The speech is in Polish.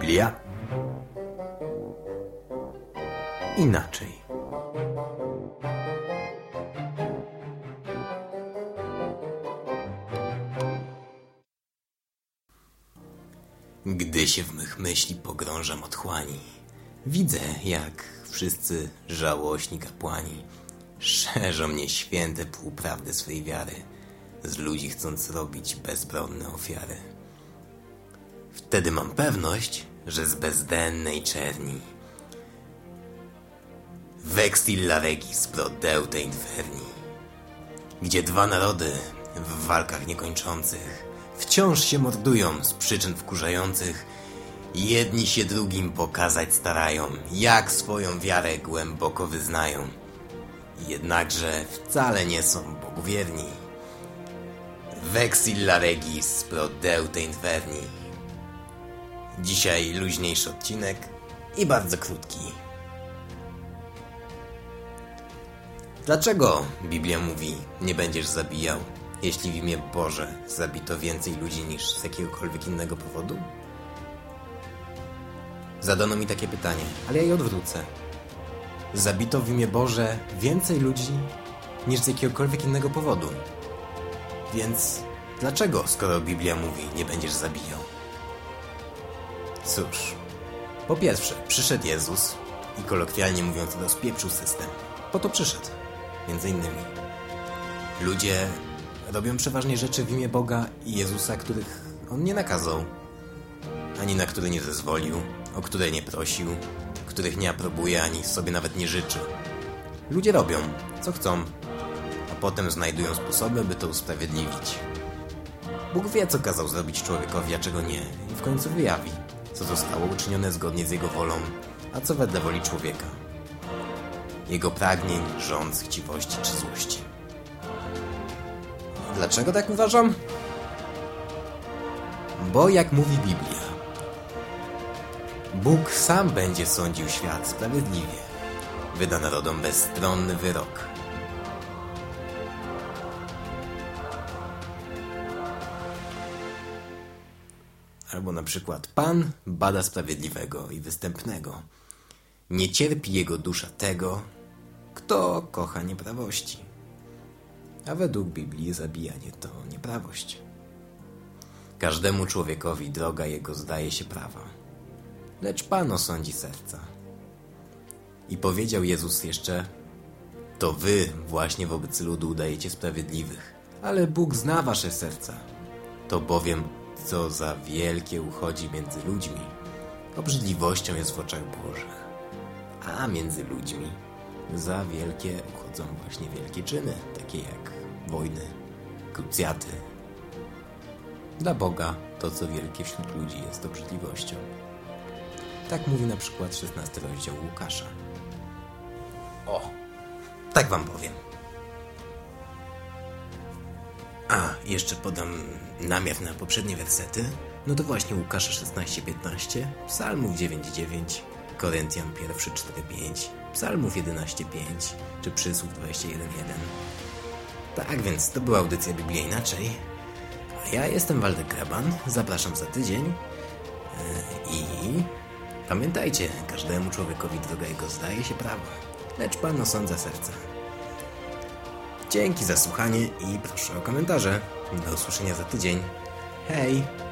Biblia inaczej. Gdy się w mych myśli pogrążam otchłani, widzę, jak wszyscy żałośni kapłani szerzą mnie święte półprawdy swej wiary, z ludzi chcąc robić bezbronne ofiary. Wtedy mam pewność, że z bezdennej czerni. Vextilla regis pro deute inferni. Gdzie dwa narody w walkach niekończących Wciąż się mordują z przyczyn wkurzających Jedni się drugim pokazać starają Jak swoją wiarę głęboko wyznają. Jednakże wcale nie są Bogu wierni Vexilla regis pro deute inferni Dzisiaj luźniejszy odcinek i bardzo krótki. Dlaczego Biblia mówi, nie będziesz zabijał, jeśli w imię Boże zabito więcej ludzi niż z jakiegokolwiek innego powodu? Zadano mi takie pytanie, ale ja je odwrócę. Zabito w imię Boże więcej ludzi niż z jakiegokolwiek innego powodu. Więc dlaczego, skoro Biblia mówi, nie będziesz zabijał? Cóż, po pierwsze, przyszedł Jezus i kolokwialnie mówiąc rozpieprzył system. Po to przyszedł, między innymi. Ludzie robią przeważnie rzeczy w imię Boga i Jezusa, których On nie nakazał, ani na które nie zezwolił, o które nie prosił, których nie aprobuje, ani sobie nawet nie życzy. Ludzie robią, co chcą, a potem znajdują sposoby, by to usprawiedliwić. Bóg wie, co kazał zrobić człowiekowi, a czego nie, i w końcu wyjawi co zostało uczynione zgodnie z jego wolą, a co wedle woli człowieka. Jego pragnień, rząd, chciwości czy złości. Dlaczego tak uważam? Bo jak mówi Biblia, Bóg sam będzie sądził świat sprawiedliwie. Wyda narodom bezstronny wyrok. Albo na przykład Pan bada sprawiedliwego i występnego. Nie cierpi jego dusza tego, kto kocha nieprawości. A według Biblii zabijanie to nieprawość. Każdemu człowiekowi droga jego zdaje się prawa, lecz Pan osądzi serca. I powiedział Jezus jeszcze, to wy właśnie wobec ludu udajecie sprawiedliwych, ale Bóg zna wasze serca. To bowiem co za wielkie uchodzi między ludźmi, obrzydliwością jest w oczach Bożych. A między ludźmi za wielkie uchodzą właśnie wielkie czyny, takie jak wojny, krucjaty. Dla Boga to, co wielkie wśród ludzi jest obrzydliwością. Tak mówi na przykład 16 rozdział Łukasza. O, tak wam powiem. A, jeszcze podam namiar na poprzednie wersety. No to właśnie Łukasza 16:15, Psalmów 9:9, Koryntian 1:4-5, Psalmów 11:5 czy Przysłów 21:1. Tak więc to była audycja Biblia inaczej. A ja jestem Waldek Graban, zapraszam za tydzień yy, i pamiętajcie, każdemu człowiekowi droga jego zdaje się prawa, lecz Pan osądza serca. Dzięki za słuchanie i proszę o komentarze. Do usłyszenia za tydzień. Hej!